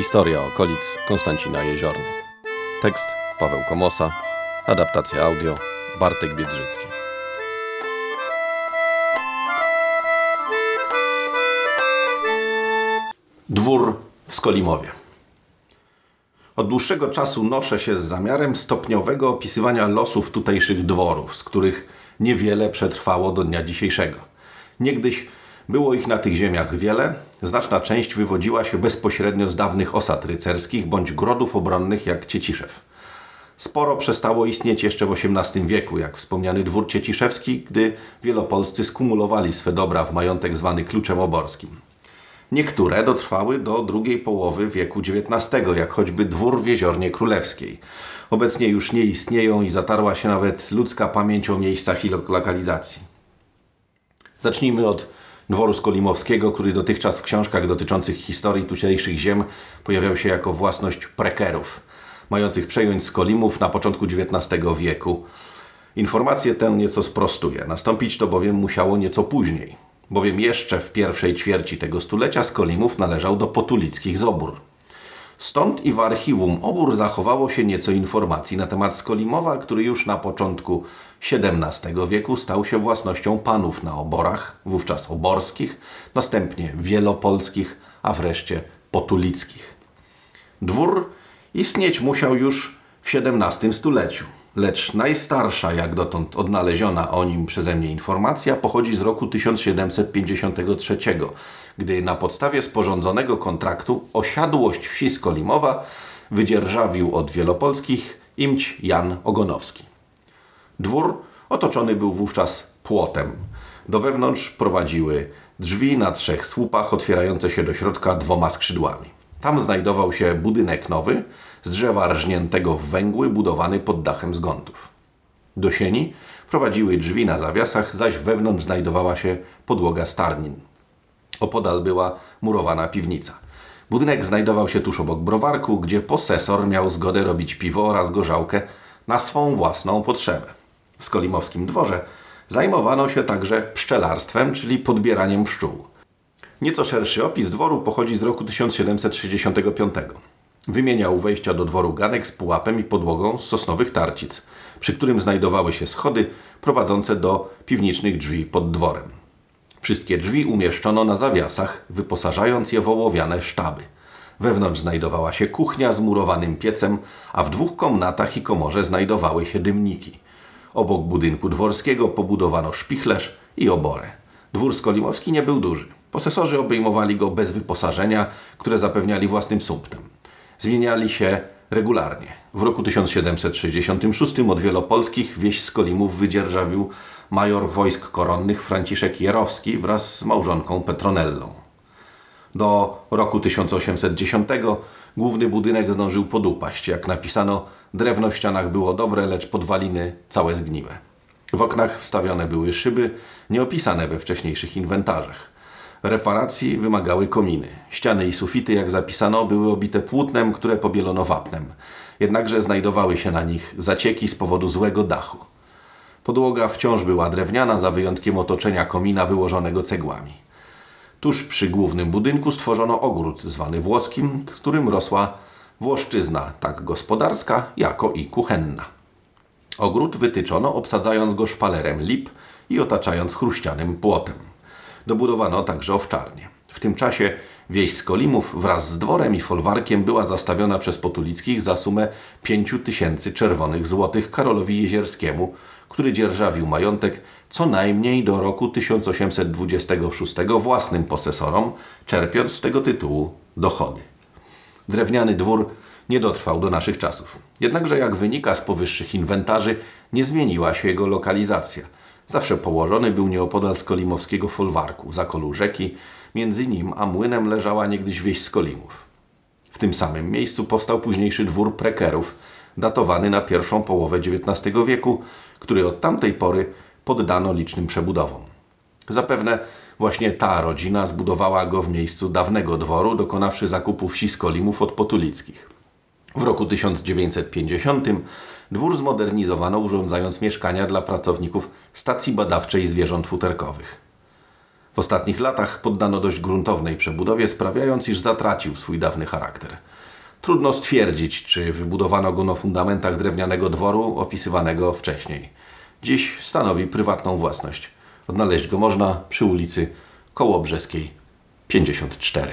Historia okolic Konstancina Jeziorny. Tekst Paweł Komosa. Adaptacja audio Bartek Biedrzycki. Dwór w Skolimowie. Od dłuższego czasu noszę się z zamiarem stopniowego opisywania losów tutejszych dworów, z których niewiele przetrwało do dnia dzisiejszego. Niegdyś było ich na tych ziemiach wiele, znaczna część wywodziła się bezpośrednio z dawnych osad rycerskich bądź grodów obronnych jak Cieciszew. Sporo przestało istnieć jeszcze w XVIII wieku, jak wspomniany dwór cieciszewski, gdy wielopolscy skumulowali swe dobra w majątek zwany kluczem oborskim. Niektóre dotrwały do drugiej połowy wieku XIX, jak choćby dwór w Jeziornie Królewskiej. Obecnie już nie istnieją i zatarła się nawet ludzka pamięć o miejscach i lokalizacji. Zacznijmy od dworu skolimowskiego, który dotychczas w książkach dotyczących historii tutejszych ziem pojawiał się jako własność prekerów, mających przejąć skolimów na początku XIX wieku. Informację tę nieco sprostuję. Nastąpić to bowiem musiało nieco później, bowiem jeszcze w pierwszej ćwierci tego stulecia Skolimów należał do potulickich zobór. Stąd i w archiwum obór zachowało się nieco informacji na temat Skolimowa, który już na początku XVII wieku stał się własnością panów na oborach, wówczas oborskich, następnie wielopolskich, a wreszcie potulickich. Dwór istnieć musiał już w XVII stuleciu, lecz najstarsza jak dotąd odnaleziona o nim przeze mnie informacja pochodzi z roku 1753, gdy na podstawie sporządzonego kontraktu osiadłość wsi Skolimowa wydzierżawił od wielopolskich imć Jan Ogonowski. Dwór otoczony był wówczas płotem. Do wewnątrz prowadziły drzwi na trzech słupach otwierające się do środka dwoma skrzydłami. Tam znajdował się budynek nowy, z drzewa rżniętego w węgły, budowany pod dachem zgątów. Do sieni prowadziły drzwi na zawiasach, zaś wewnątrz znajdowała się podłoga starnin. Opodal była murowana piwnica. Budynek znajdował się tuż obok browarku, gdzie posesor miał zgodę robić piwo oraz gorzałkę na swą własną potrzebę. W skolimowskim dworze zajmowano się także pszczelarstwem, czyli podbieraniem pszczół. Nieco szerszy opis dworu pochodzi z roku 1765. Wymieniał wejścia do dworu ganek z pułapem i podłogą z sosnowych tarcic, przy którym znajdowały się schody prowadzące do piwniczych drzwi pod dworem. Wszystkie drzwi umieszczono na zawiasach, wyposażając je w ołowiane sztaby. Wewnątrz znajdowała się kuchnia z murowanym piecem, a w dwóch komnatach i komorze znajdowały się dymniki. Obok budynku dworskiego pobudowano szpichlerz i oborę. Dwór skolimowski nie był duży. Posesorzy obejmowali go bez wyposażenia, które zapewniali własnym sumptem. Zmieniali się regularnie. W roku 1766 od wielopolskich wieś Skolimów wydzierżawił major wojsk koronnych Franciszek Jerowski wraz z małżonką Petronellą. Do roku 1810 główny budynek zdążył podupaść. Jak napisano, drewno w ścianach było dobre, lecz podwaliny całe zgniłe. W oknach wstawione były szyby, nieopisane we wcześniejszych inwentarzach. Reparacji wymagały kominy. Ściany i sufity, jak zapisano, były obite płótnem, które pobielono wapnem. Jednakże znajdowały się na nich zacieki z powodu złego dachu. Podłoga wciąż była drewniana, za wyjątkiem otoczenia komina wyłożonego cegłami. Tuż przy głównym budynku stworzono ogród zwany włoskim, którym rosła włoszczyzna, tak gospodarska, jako i kuchenna. Ogród wytyczono, obsadzając go szpalerem lip i otaczając chruścianym płotem. Dobudowano także owczarnię. W tym czasie wieś Skolimów wraz z dworem i folwarkiem była zastawiona przez Potulickich za sumę 5 tysięcy czerwonych złotych Karolowi Jezierskiemu, który dzierżawił majątek co najmniej do roku 1826 własnym posesorom, czerpiąc z tego tytułu dochody. Drewniany dwór nie dotrwał do naszych czasów. Jednakże, jak wynika z powyższych inwentarzy, nie zmieniła się jego lokalizacja. Zawsze położony był nieopodal skolimowskiego folwarku, za kolu rzeki, między nim a młynem leżała niegdyś wieś Skolimów. W tym samym miejscu powstał późniejszy dwór prekerów, datowany na pierwszą połowę XIX wieku, który od tamtej pory poddano licznym przebudowom. Zapewne właśnie ta rodzina zbudowała go w miejscu dawnego dworu, dokonawszy zakupu wsi Skolimów od Potulickich. W roku 1950 dwór zmodernizowano, urządzając mieszkania dla pracowników stacji badawczej zwierząt futerkowych. W ostatnich latach poddano dość gruntownej przebudowie, sprawiając, iż zatracił swój dawny charakter – Trudno stwierdzić, czy wybudowano go na fundamentach drewnianego dworu opisywanego wcześniej. Dziś stanowi prywatną własność. Odnaleźć go można przy ulicy Kołobrzeskiej 54.